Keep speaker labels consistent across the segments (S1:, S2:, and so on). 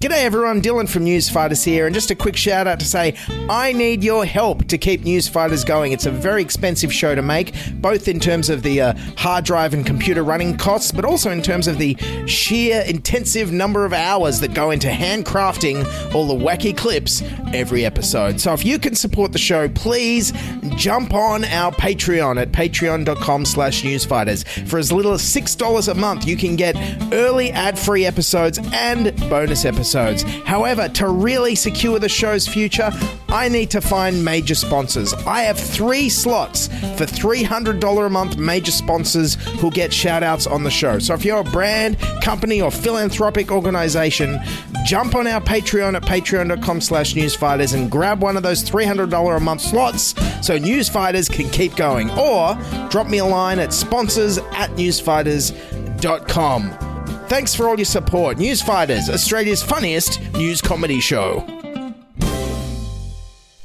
S1: G'day everyone, Dylan from Newsfighters here, and just a quick shout out to say I need your help to keep Newsfighters going. It's a very expensive show to make, both in terms of the uh, hard drive and computer running costs, but also in terms of the sheer intensive number of hours that go into handcrafting all the wacky clips every episode. So if you can support the show, please jump on our Patreon at patreon.com slash newsfighters. For as little as $6 a month, you can get early ad-free episodes and bonus episodes. However, to really secure the show's future, I need to find major sponsors. I have three slots for $300 a month major sponsors who'll get shout outs on the show. So if you're a brand, company, or philanthropic organization, jump on our Patreon at patreon.com slash newsfighters and grab one of those $300 a month slots so Newsfighters can keep going. Or drop me a line at sponsors at newsfighters.com. Thanks for all your support. Newsfighters, Australia's funniest news comedy show.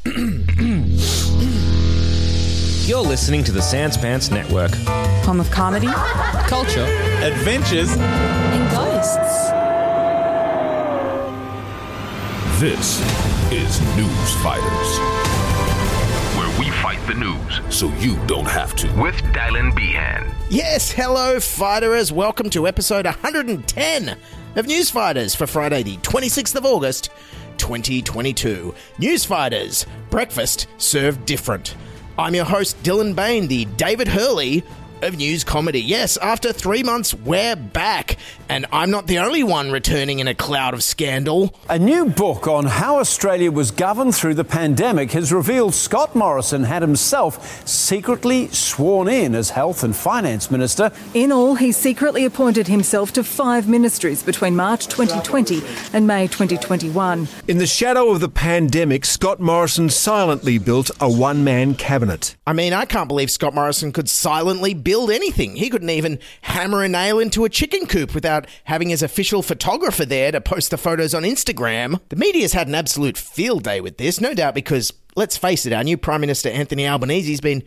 S2: You're listening to the Sans Pants Network.
S3: Home of comedy
S2: Culture.
S4: adventures.
S3: and ghosts.
S5: This is News Fighters,
S6: news
S5: so you don't have to.
S6: with Dylan Behan.
S1: Yes, hello, fighterers. Welcome to episode 110 of Newsfighters for Friday, the 26th of August, 2022. Newsfighters, breakfast served different. I'm your host, Dylan Behan, the David Hurley of news comedy. Yes, after three months, we're back, and I'm not the only one returning in a cloud of scandal.
S7: A new book on how Australia was governed through the pandemic has revealed Scott Morrison had himself secretly sworn in as Health and Finance Minister.
S3: In all, he secretly appointed himself to five ministries between March 2020 and May 2021.
S8: In the shadow of the pandemic, Scott Morrison silently built a one man cabinet.
S1: I mean, I can't believe Scott Morrison could silently build anything. He couldn't even hammer a nail into a chicken coop without having his official photographer there to post the photos on Instagram. The media's had an absolute field day with this, no doubt because, let's face it, our new Prime Minister Anthony Albanese's been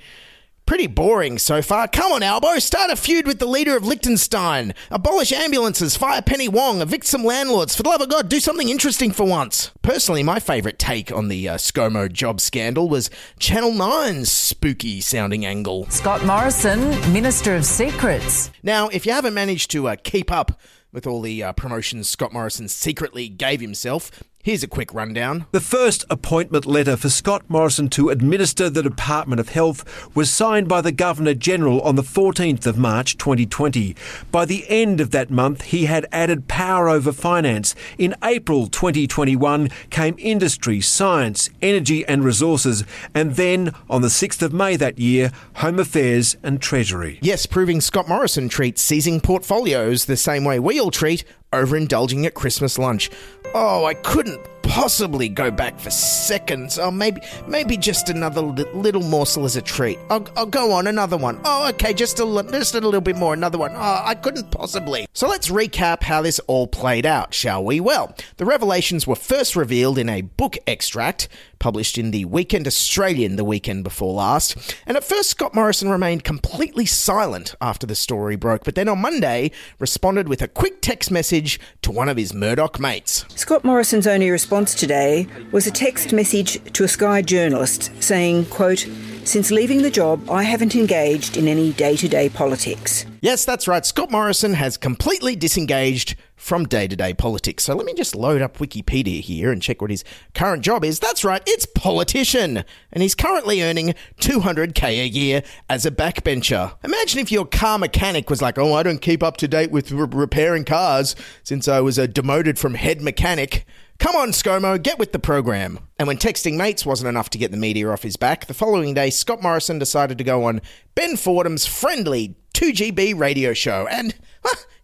S1: pretty boring so far. Come on, Albo, start a feud with the leader of Liechtenstein. Abolish ambulances, fire Penny Wong, evict some landlords. For the love of God, do something interesting for once. Personally, my favourite take on the uh, ScoMo job scandal was Channel 9's spooky sounding angle.
S9: Scott Morrison, Minister of Secrets.
S1: Now, if you haven't managed to uh, keep up with all the uh, promotions Scott Morrison secretly gave himself, here's a quick rundown.
S8: The first appointment letter for Scott Morrison to administer the Department of Health was signed by the Governor General on the 14th of March 2020. By the end of that month, he had added power over finance. In April 2021 came industry, science, energy and resources, and then on the 6th of May that year, Home Affairs and Treasury.
S1: Yes, proving Scott Morrison treats seizing portfolios the same way we all treat overindulging at Christmas lunch. Oh, I couldn't possibly go back for seconds. Oh, maybe, maybe just another li- little morsel as a treat. Oh, I'll, I'll oh, go on another one. Oh, okay, just a li- just a little bit more. Another one. Oh, I couldn't possibly. So let's recap how this all played out, shall we? Well, the revelations were first revealed in a book extract published in the Weekend Australian the weekend before last. And at first, Scott Morrison remained completely silent after the story broke, but then on Monday responded with a quick text message to one of his Murdoch mates.
S10: Scott Morrison's only response today was a text message to a Sky journalist saying, quote, Since leaving the job, I haven't engaged in any day-to-day politics.
S1: Yes, that's right. Scott Morrison has completely disengaged from day to day politics. So let me just load up Wikipedia here and check what his current job is. That's right, it's politician. And he's currently earning 200k a year as a backbencher. Imagine if your car mechanic was like, oh, I don't keep up to date with re- repairing cars since I was uh, demoted from head mechanic. Come on, ScoMo, get with the program. And when texting mates wasn't enough to get the media off his back, the following day, Scott Morrison decided to go on Ben Fordham's friendly 2GB radio show, and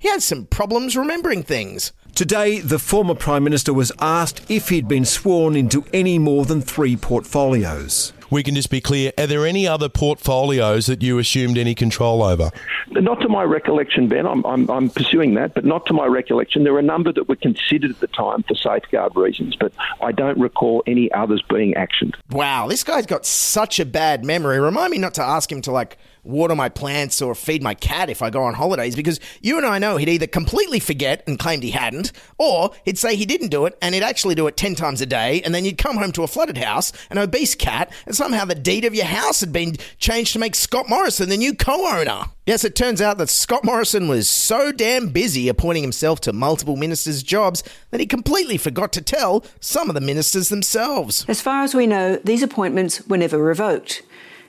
S1: he had some problems remembering things.
S8: Today, the former Prime Minister was asked if he'd been sworn into any more than three portfolios.
S4: We can just be clear are there any other portfolios that you assumed any control over?
S11: Not to my recollection, Ben. I'm, I'm, I'm, pursuing that, but not to my recollection. There were a number that were considered at the time for safeguard reasons, but I don't recall any others being actioned.
S1: Wow, this guy's got such a bad memory. Remind me not to ask him to, like, water my plants or feed my cat if I go on holidays because you and I know he'd either completely forget and claimed he hadn't, or he'd say he didn't do it and he'd actually do it 10 times a day, and then you'd come home to a flooded house, an obese cat, and somehow the deed of your house had been changed to make Scott Morrison the new co owner. Yes, it turns out that Scott Morrison was so damn busy appointing himself to multiple ministers' jobs that he completely forgot to tell some of the ministers themselves.
S10: As far as we know, these appointments were never revoked.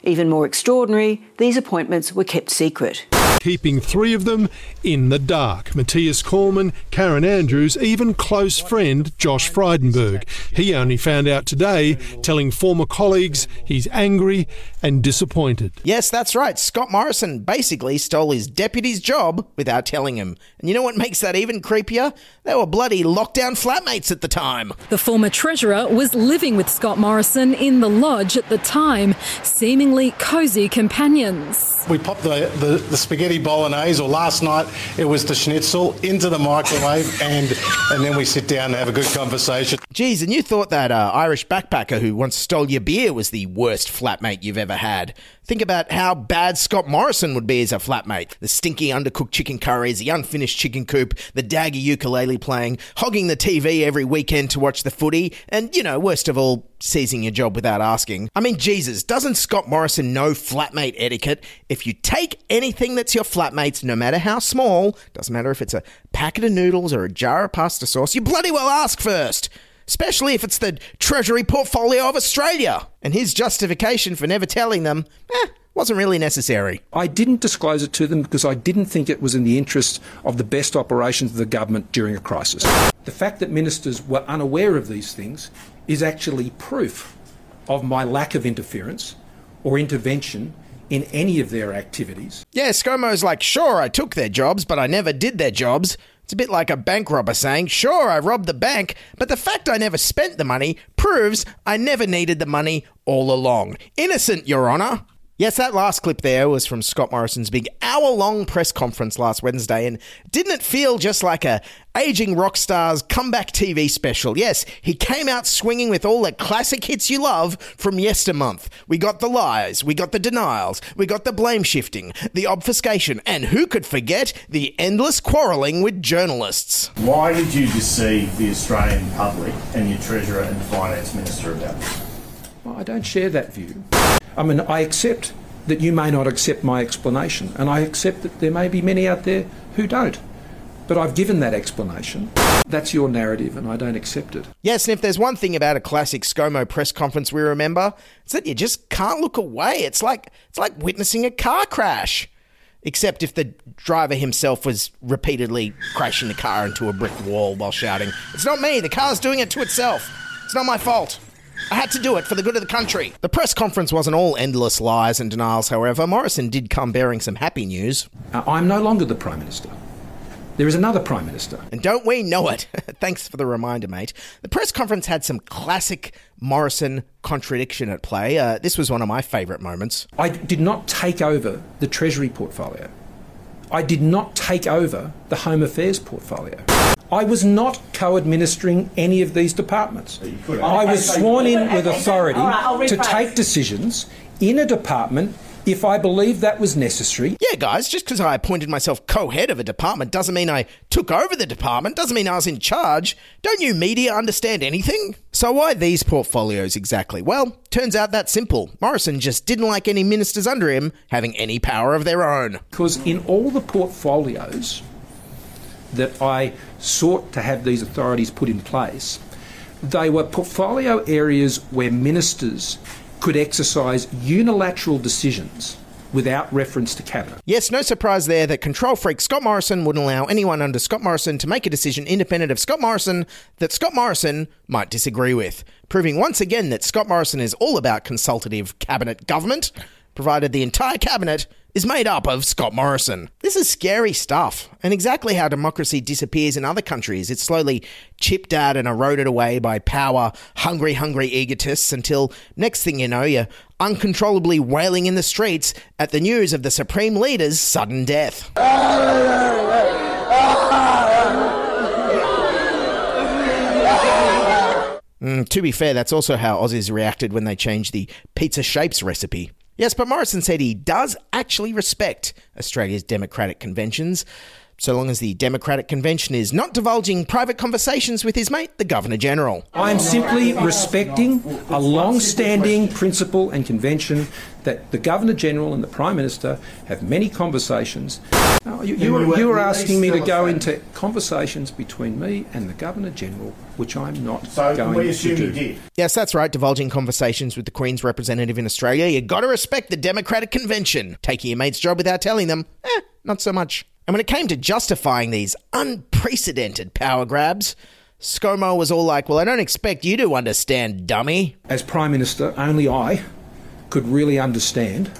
S10: Even more extraordinary, these appointments were kept secret.
S12: Keeping three of them in the dark Matthias Cormann, Karen Andrews, even close friend Josh Frydenberg. He only found out today, telling former colleagues he's angry and disappointed.
S1: Yes, that's right. Scott Morrison basically stole his deputy's job without telling him. And you know what makes that even creepier? They were bloody lockdown flatmates at the time.
S3: The former treasurer was living with Scott Morrison in the lodge at the time, seemingly cosy companions.
S13: We popped the, the, the, spaghetti bolognese, or last night it was the schnitzel, into the microwave, and and then we sit down and have a good conversation.
S1: Geez, and you thought that uh, Irish backpacker who once stole your beer was the worst flatmate you've ever had. Think about how bad Scott Morrison would be as a flatmate. The stinky undercooked chicken curries, the unfinished chicken coop, the daggy ukulele playing, hogging the TV every weekend to watch the footy, and, you know, worst of all, seizing your job without asking. I mean, Jesus, doesn't Scott Morrison know flatmate etiquette? If you take anything that's your flatmate's, no matter how small, doesn't matter if it's a packet of noodles or a jar of pasta sauce, you bloody well ask first especially if it's the Treasury portfolio of Australia. And his justification for never telling them, eh, wasn't really necessary.
S14: I didn't disclose it to them because I didn't think it was in the interest of the best operations of the government during a crisis. The fact that ministers were unaware of these things is actually proof of my lack of interference or intervention in any of their activities.
S1: Yeah, ScoMo's like, sure, I took their jobs, but I never did their jobs. It's a bit like a bank robber saying, Sure, I robbed the bank, but the fact I never spent the money proves I never needed the money all along. Innocent, Your Honour. Yes, that last clip there was from Scott Morrison's big hour long press conference last Wednesday, and didn't it feel just like a aging rock star's comeback TV special? Yes, he came out swinging with all the classic hits you love from yestermonth. We got the lies, we got the denials, we got the blame shifting, the obfuscation, and who could forget the endless quarrelling with journalists?
S15: Why did you deceive the Australian public and your Treasurer and Finance Minister about this?
S14: Well, I don't share that view. I mean, I accept that you may not accept my explanation, and I accept that there may be many out there who don't. But I've given that explanation. That's your narrative, and I don't accept it.
S1: Yes, and if there's one thing about a classic ScoMo press conference we remember, it's that you just can't look away. It's like it's like witnessing a car crash. Except if the driver himself was repeatedly crashing the car into a brick wall while shouting, It's not me, the car's doing it to itself. It's not my fault. I had to do it for the good of the country. The press conference wasn't all endless lies and denials, however. Morrison did come bearing some happy news.
S14: Uh, I'm no longer the Prime Minister. There is another Prime Minister.
S1: And don't we know it? Thanks for the reminder, mate. The press conference had some classic Morrison contradiction at play. Uh, this was one of my favourite moments.
S14: I did not take over the Treasury portfolio. I did not take over the Home Affairs portfolio. I was not co administering any of these departments. I was sworn in with authority to take decisions in a department if I believed that was necessary.
S1: Yeah, guys, just because I appointed myself co head of a department doesn't mean I took over the department, doesn't mean I was in charge. Don't you media understand anything? So, why these portfolios exactly? Well, turns out that's simple. Morrison just didn't like any ministers under him having any power of their own.
S14: Because in all the portfolios that I sought to have these authorities put in place, they were portfolio areas where ministers could exercise unilateral decisions without reference to cabinet.
S1: Yes, no surprise there that control freak Scott Morrison wouldn't allow anyone under Scott Morrison to make a decision independent of Scott Morrison that Scott Morrison might disagree with, proving once again that Scott Morrison is all about consultative cabinet government, provided the entire cabinet is made up of Scott Morrison. This is scary stuff, and exactly how democracy disappears in other countries. It's slowly chipped at and eroded away by power, hungry, hungry egotists until next thing you know, you're uncontrollably wailing in the streets at the news of the Supreme Leader's sudden death. Mm, to be fair, that's also how Aussies reacted when they changed the pizza shapes recipe. Yes, but Morrison said he does actually respect Australia's democratic conventions, so long as the Democratic Convention is not divulging private conversations with his mate, the Governor General.
S14: I am simply respecting a long standing principle and convention that the Governor General and the Prime Minister have many conversations. Now, you, you, are, you are asking me to go into conversations between me and the Governor General, which I'm not
S15: So
S14: going
S15: we assume
S14: to
S15: you
S14: do.
S15: did.
S1: Yes, that's right, divulging conversations with the Queen's representative in Australia. You've gotta respect the Democratic Convention. Taking your mate's job without telling them, eh, not so much. And when it came to justifying these unprecedented power grabs, ScoMo was all like, Well, I don't expect you to understand, dummy.
S14: As Prime Minister, only I could really understand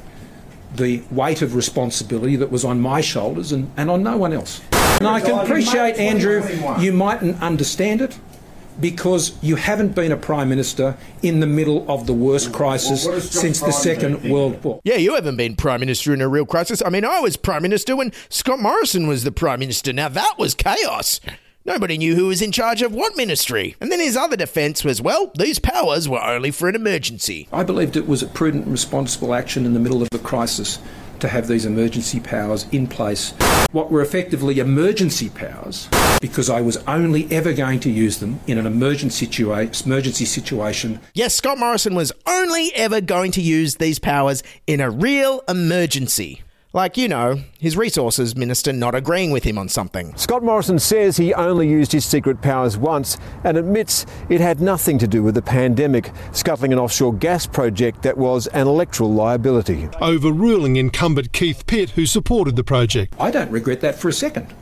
S14: the weight of responsibility that was on my shoulders and, and on no one else. And I can appreciate, Andrew, you mightn't understand it because you haven't been a Prime Minister in the middle of the worst crisis since the Second World War.
S1: Yeah, you haven't been Prime Minister in a real crisis. I mean, I was Prime Minister when Scott Morrison was the Prime Minister. Now, that was chaos. Nobody knew who was in charge of what ministry. And then his other defence was, well, these powers were only for an emergency.
S14: I believed it was a prudent and responsible action in the middle of a crisis to have these emergency powers in place. What were effectively emergency powers, because I was only ever going to use them in an emergency, situa- emergency situation.
S1: Yes, Scott Morrison was only ever going to use these powers in a real emergency. Like, you know, his resources minister not agreeing with him on something.
S8: Scott Morrison says he only used his secret powers once and admits it had nothing to do with the pandemic, scuttling an offshore gas project that was an electoral liability.
S12: Overruling incumbent Keith Pitt, who supported the project.
S14: I don't regret that for a second.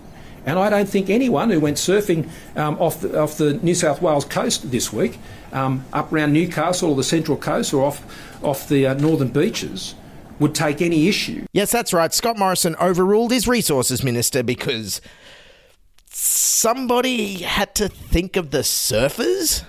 S14: And I don't think anyone who went surfing um, off, the, off the New South Wales coast this week, um, up around Newcastle or the Central Coast or off, off the uh, northern beaches, would take any issue.
S1: Yes, that's right. Scott Morrison overruled his resources minister because somebody had to think of the surfers.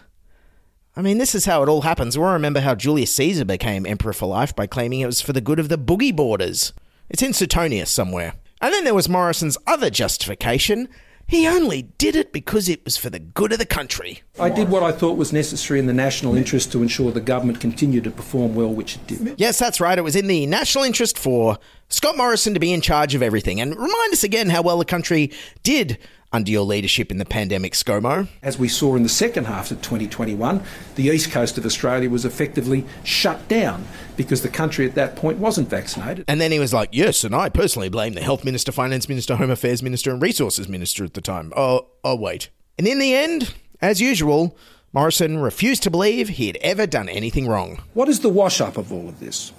S1: I mean, this is how it all happens. We all remember how Julius Caesar became emperor for life by claiming it was for the good of the boogie boarders. It's in Suetonius somewhere. And then there was Morrison's other justification. He only did it because it was for the good of the country.
S14: I did what I thought was necessary in the national interest to ensure the government continued to perform well, which it did.
S1: Yes, that's right. It was in the national interest for Scott Morrison to be in charge of everything. And remind us again how well the country did under your leadership in the pandemic, ScoMo.
S14: As we saw in the second half of 2021, the east coast of Australia was effectively shut down because the country at that point wasn't vaccinated.
S1: And then he was like, Yes, and I personally blame the Health Minister, Finance Minister, Home Affairs Minister, and Resources Minister at the time. Oh, oh, wait. And in the end, as usual, Morrison refused to believe he had ever done anything wrong.
S14: What is the wash up of all of this?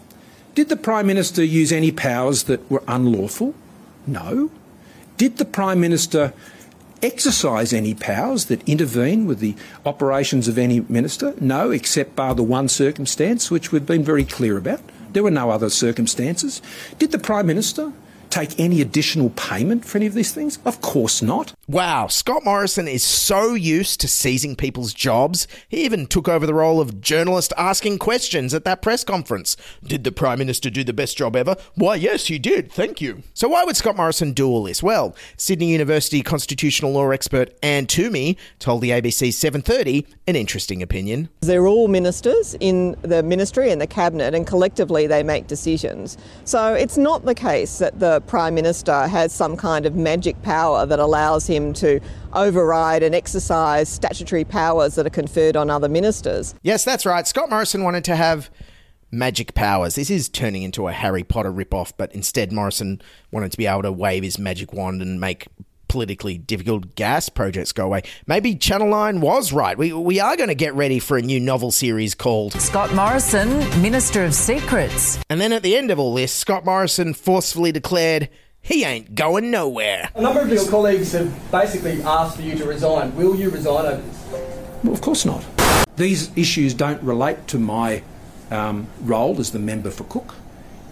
S14: Did the Prime Minister use any powers that were unlawful? No. Did the Prime Minister exercise any powers that intervene with the operations of any minister? No, except bar the one circumstance, which we've been very clear about. There were no other circumstances. Did the Prime Minister take any additional payment for any of these things? Of course not.
S1: Wow, Scott Morrison is so used to seizing people's jobs, he even took over the role of journalist asking questions at that press conference. Did the Prime Minister do the best job ever? Why, yes, he did, thank you. So, why would Scott Morrison do all this? Well, Sydney University constitutional law expert Anne Twomey told the ABC 730 an interesting opinion.
S16: They're all ministers in the ministry and the cabinet, and collectively they make decisions. So it's not the case that the Prime Minister has some kind of magic power that allows him to override and exercise statutory powers that are conferred on other ministers.
S1: Yes, that's right. Scott Morrison wanted to have magic powers. This is turning into a Harry Potter ripoff, but instead Morrison wanted to be able to wave his magic wand and make politically difficult gas projects go away. Maybe Channel 9 was right. We, we are going to get ready for a new novel series called
S9: Scott Morrison, Minister of Secrets.
S1: And then at the end of all this, Scott Morrison forcefully declared he ain't going nowhere.
S17: A number of your colleagues have basically asked for you to resign. Will you resign over this?
S14: Well, of course not. These issues don't relate to my um, role as the member for Cook.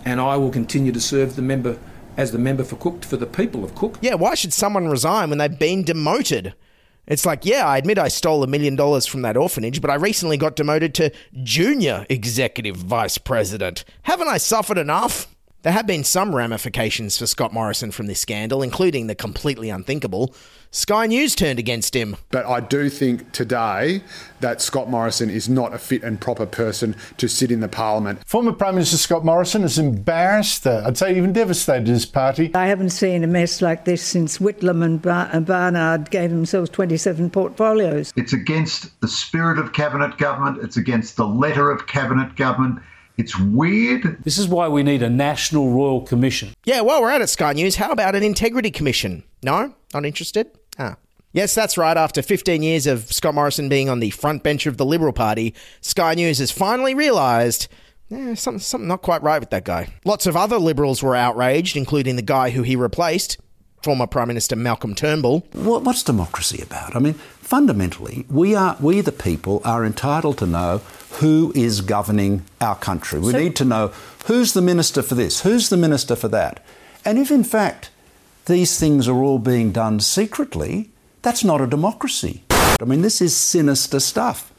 S14: and I will continue to serve the member as the member for Cook for the people of Cook.
S1: Yeah, why should someone resign when they've been demoted? It's like, yeah, I admit I stole a million dollars from that orphanage, but I recently got demoted to junior executive vice president. Haven't I suffered enough? There have been some ramifications for Scott Morrison from this scandal, including the completely unthinkable. Sky News turned against him.
S18: But I do think today that Scott Morrison is not a fit and proper person to sit in the parliament.
S19: Former Prime Minister Scott Morrison is embarrassed, uh, I'd say even devastated his party.
S20: I haven't seen a mess like this since Whitlam and, Bar- and Barnard gave themselves 27 portfolios.
S21: It's against the spirit of cabinet government, it's against the letter of cabinet government. It's weird.
S22: This is why we need a national royal commission.
S1: Yeah, while we're at it, Sky News, how about an integrity commission? No? Not interested? Ah. Yes, that's right. After 15 years of Scott Morrison being on the front bench of the Liberal Party, Sky News has finally realised eh, something, something not quite right with that guy. Lots of other Liberals were outraged, including the guy who he replaced, former Prime Minister Malcolm Turnbull.
S23: What, what's democracy about? I mean, fundamentally, we are we the people are entitled to know who is governing our country. We
S20: So-
S23: need to know who's the minister for this, who's the minister for that, and if in fact these things are all being done secretly, that's not a democracy. I mean, this is sinister stuff.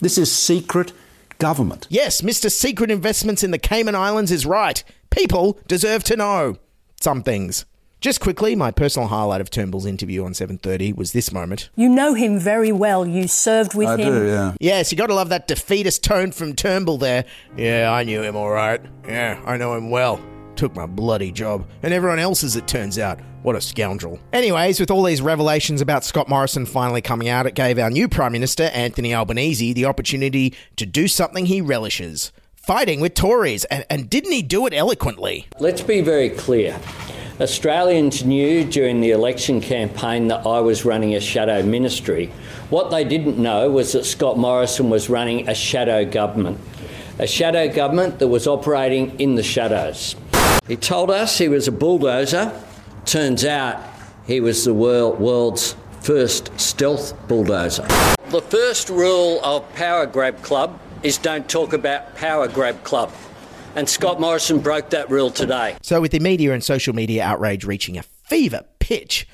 S23: This is secret government.
S1: Yes, Mr. Secret Investments in the Cayman Islands is right. People deserve to know some things. Just quickly, my personal highlight of Turnbull's interview on 7:30 was this moment.
S24: You know him very well. You served with him.
S23: I do, yeah.
S1: Yes, you got to love that defeatist tone from Turnbull there. Yeah, I knew him all right. Yeah, I know him well. Took my bloody job. And everyone else's, it turns out. What a scoundrel. Anyways, with all these revelations about Scott Morrison finally coming out, it gave our new Prime Minister, Anthony Albanese, the opportunity to do something he relishes fighting with Tories. And, and didn't he do it eloquently?
S25: Let's be very clear. Australians knew during the election campaign that I was running a shadow ministry. What they didn't know was that Scott Morrison was running a shadow government, a shadow government that was operating in the shadows. He told us he was a bulldozer. Turns out he was the world, world's first stealth bulldozer. The first rule of Power Grab Club is don't talk about Power Grab Club. And Scott Morrison broke that rule today.
S1: So, with the media and social media outrage reaching a fever pitch,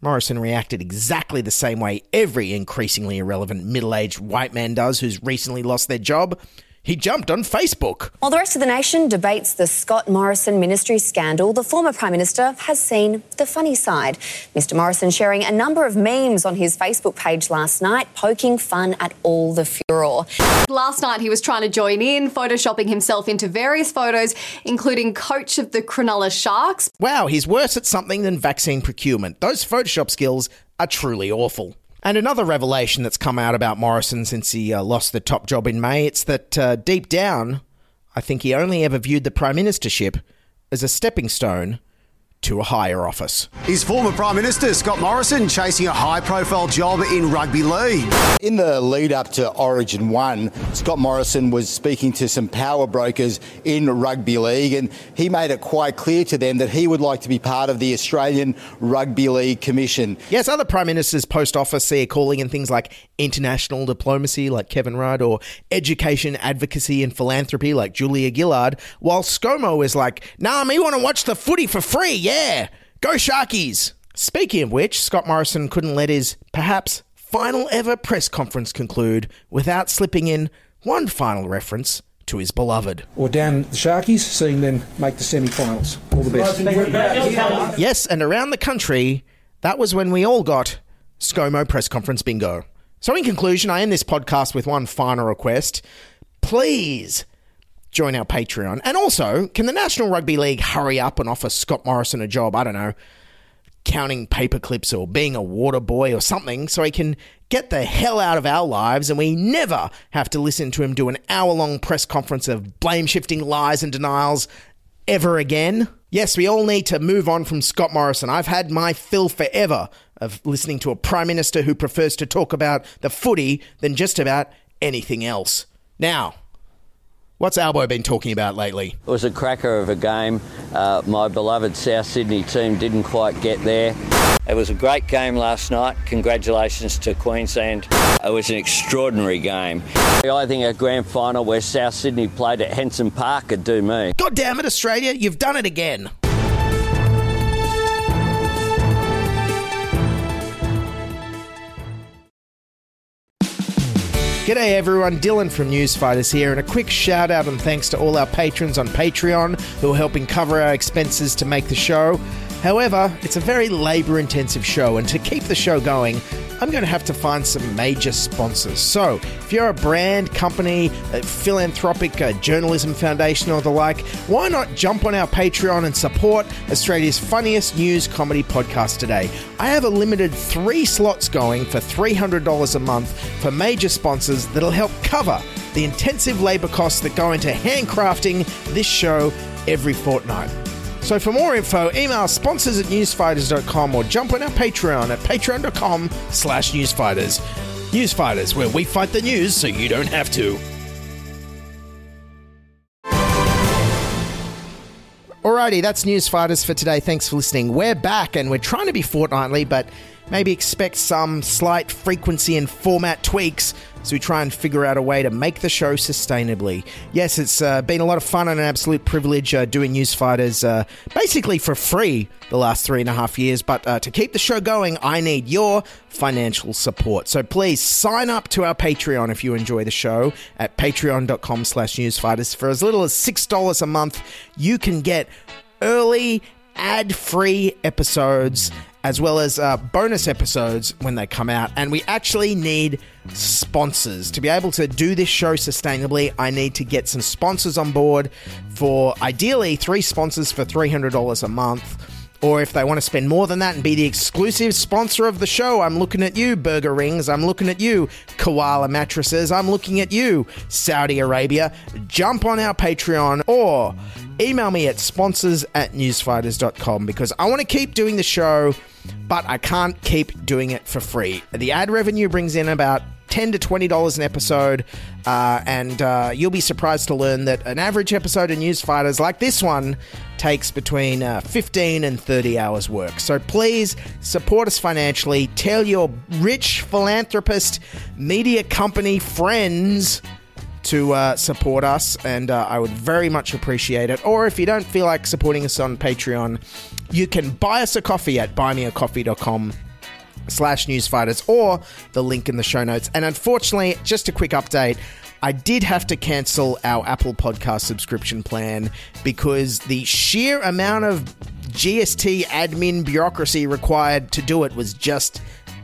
S1: Morrison reacted exactly the same way every increasingly irrelevant middle aged white man does who's recently lost their job. He jumped on Facebook.
S26: While the rest of the nation debates the Scott Morrison ministry scandal, the former Prime Minister has seen the funny side. Mr. Morrison sharing a number of memes on his Facebook page last night, poking fun at all the furor.
S27: Last night, he was trying to join in, photoshopping himself into various photos, including coach of the Cronulla Sharks.
S1: Wow, he's worse at something than vaccine procurement. Those Photoshop skills are truly awful. And another revelation that's come out about Morrison since he uh, lost the top job in May, it's that uh, deep down, I think he only ever viewed the prime ministership as a stepping stone to a higher office.
S28: Is former Prime Minister Scott Morrison chasing a high profile job in rugby league?
S29: In the lead up to Origin 1, Scott Morrison was speaking to some power brokers in rugby league, and he made it quite clear to them that he would like to be part of the Australian Rugby League Commission.
S1: Yes, other prime ministers post office see a calling in things like international diplomacy, like Kevin Rudd, or education advocacy and philanthropy, like Julia Gillard, while ScoMo is like, nah, me want to watch the footy for free, yeah, go Sharkies. Speaking of which, Scott Morrison couldn't let his perhaps final ever press conference conclude without slipping in one final reference to his beloved.
S14: Or down the Sharkies, seeing them make the semi finals. All the best.
S1: Yes, and around the country, that was when we all got ScoMo press conference bingo. So, in conclusion, I end this podcast with one final request. Please join our Patreon. And also, can the National Rugby League hurry up and offer Scott Morrison a job? I don't know, counting paper clips or being a water boy or something, so he can get the hell out of our lives and we never have to listen to him do an hour long press conference of blame shifting lies and denials ever again. Yes, we all need to move on from Scott Morrison. I've had my fill forever of listening to a Prime Minister who prefers to talk about the footy than just about anything else. Now, what's Albo been talking about lately?
S25: It was a cracker of a game. Uh, my beloved South Sydney team didn't quite get there. It was a great game last night. Congratulations to Queensland. It was an extraordinary game. I think a grand final where South Sydney played at Henson Park could do me.
S1: God damn it, Australia, you've done it again. G'day everyone, Dylan from Newsfighters here, and a quick shout out and thanks to all our patrons on Patreon who are helping cover our expenses to make the show. However, it's a very labour intensive show, and to keep the show going, I'm going to have to find some major sponsors. So, if you're a brand, company, a philanthropic a journalism foundation, or the like, why not jump on our Patreon and support Australia's funniest news comedy podcast today? I have a limited three slots going for $300 a month for major sponsors that'll help cover the intensive labour costs that go into handcrafting this show every fortnight. So for more info, email sponsors at newsfighters.com or jump on our Patreon at patreon.com slash newsfighters. Newsfighters, where we fight the news so you don't have to. Alrighty, that's Newsfighters for today. Thanks for listening. We're back and we're trying to be fortnightly, but maybe expect some slight frequency and format tweaks as we try and figure out a way to make the show sustainably. Yes, it's uh, been a lot of fun and an absolute privilege uh, doing Newsfighters uh, basically for free the last three and a half years, but uh, to keep the show going, I need your financial support. So please sign up to our Patreon if you enjoy the show at patreon.com slash newsfighters. For as little as $6 a month, you can get early ad-free episodes as well as uh, bonus episodes when they come out. And we actually need sponsors. To be able to do this show sustainably, I need to get some sponsors on board for ideally three sponsors for $300 a month. Or if they want to spend more than that and be the exclusive sponsor of the show, I'm looking at you, Burger Rings. I'm looking at you, Koala Mattresses. I'm looking at you, Saudi Arabia. Jump on our Patreon or email me at sponsors at newsfighters.com because I want to keep doing the show, but I can't keep doing it for free. The ad revenue brings in about 10 to $20 an episode. Uh, and uh, you'll be surprised to learn that an average episode of Newsfighters like this one takes between uh, 15 and 30 hours work. So please support us financially. Tell your rich philanthropist media company friends to uh, support us, and uh, I would very much appreciate it. Or if you don't feel like supporting us on Patreon, you can buy us a coffee at buymeacoffee.com slash newsfighters or the link in the show notes. And unfortunately, just a quick update. I did have to cancel our Apple Podcast subscription plan because the sheer amount of GST admin bureaucracy required to do it was just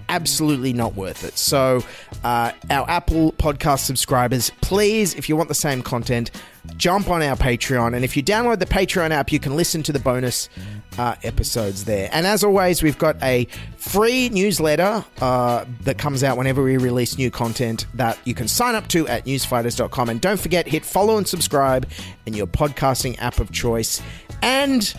S1: absolutely not worth it. So, uh, our Apple Podcast subscribers, please, if you want the same content, jump on our Patreon. And if you download the Patreon app, you can listen to the bonus uh, episodes there. And as always, we've got a free newsletter uh, that comes out whenever we release new content that you can sign up to at newsfighters.com. And don't forget, hit follow and subscribe in your podcasting app of choice. And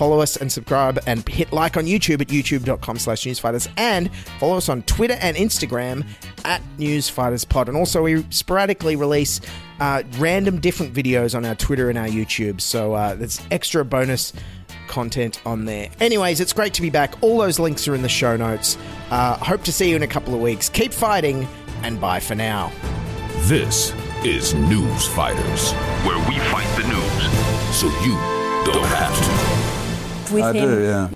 S1: follow us and subscribe and hit like on YouTube at youtube.com slash newsfighters and follow us on Twitter and Instagram at newsfighterspod. And also we sporadically release uh, random different videos on our Twitter and our YouTube. So uh, there's extra bonus content on there. Anyways, it's great to be back. All those links are in the show notes. Uh, hope to see you in a couple of weeks. Keep fighting and bye for now.
S30: This is News Fighters, where we fight the news so you don't have to.
S24: With
S23: I
S24: him.
S23: do, yeah.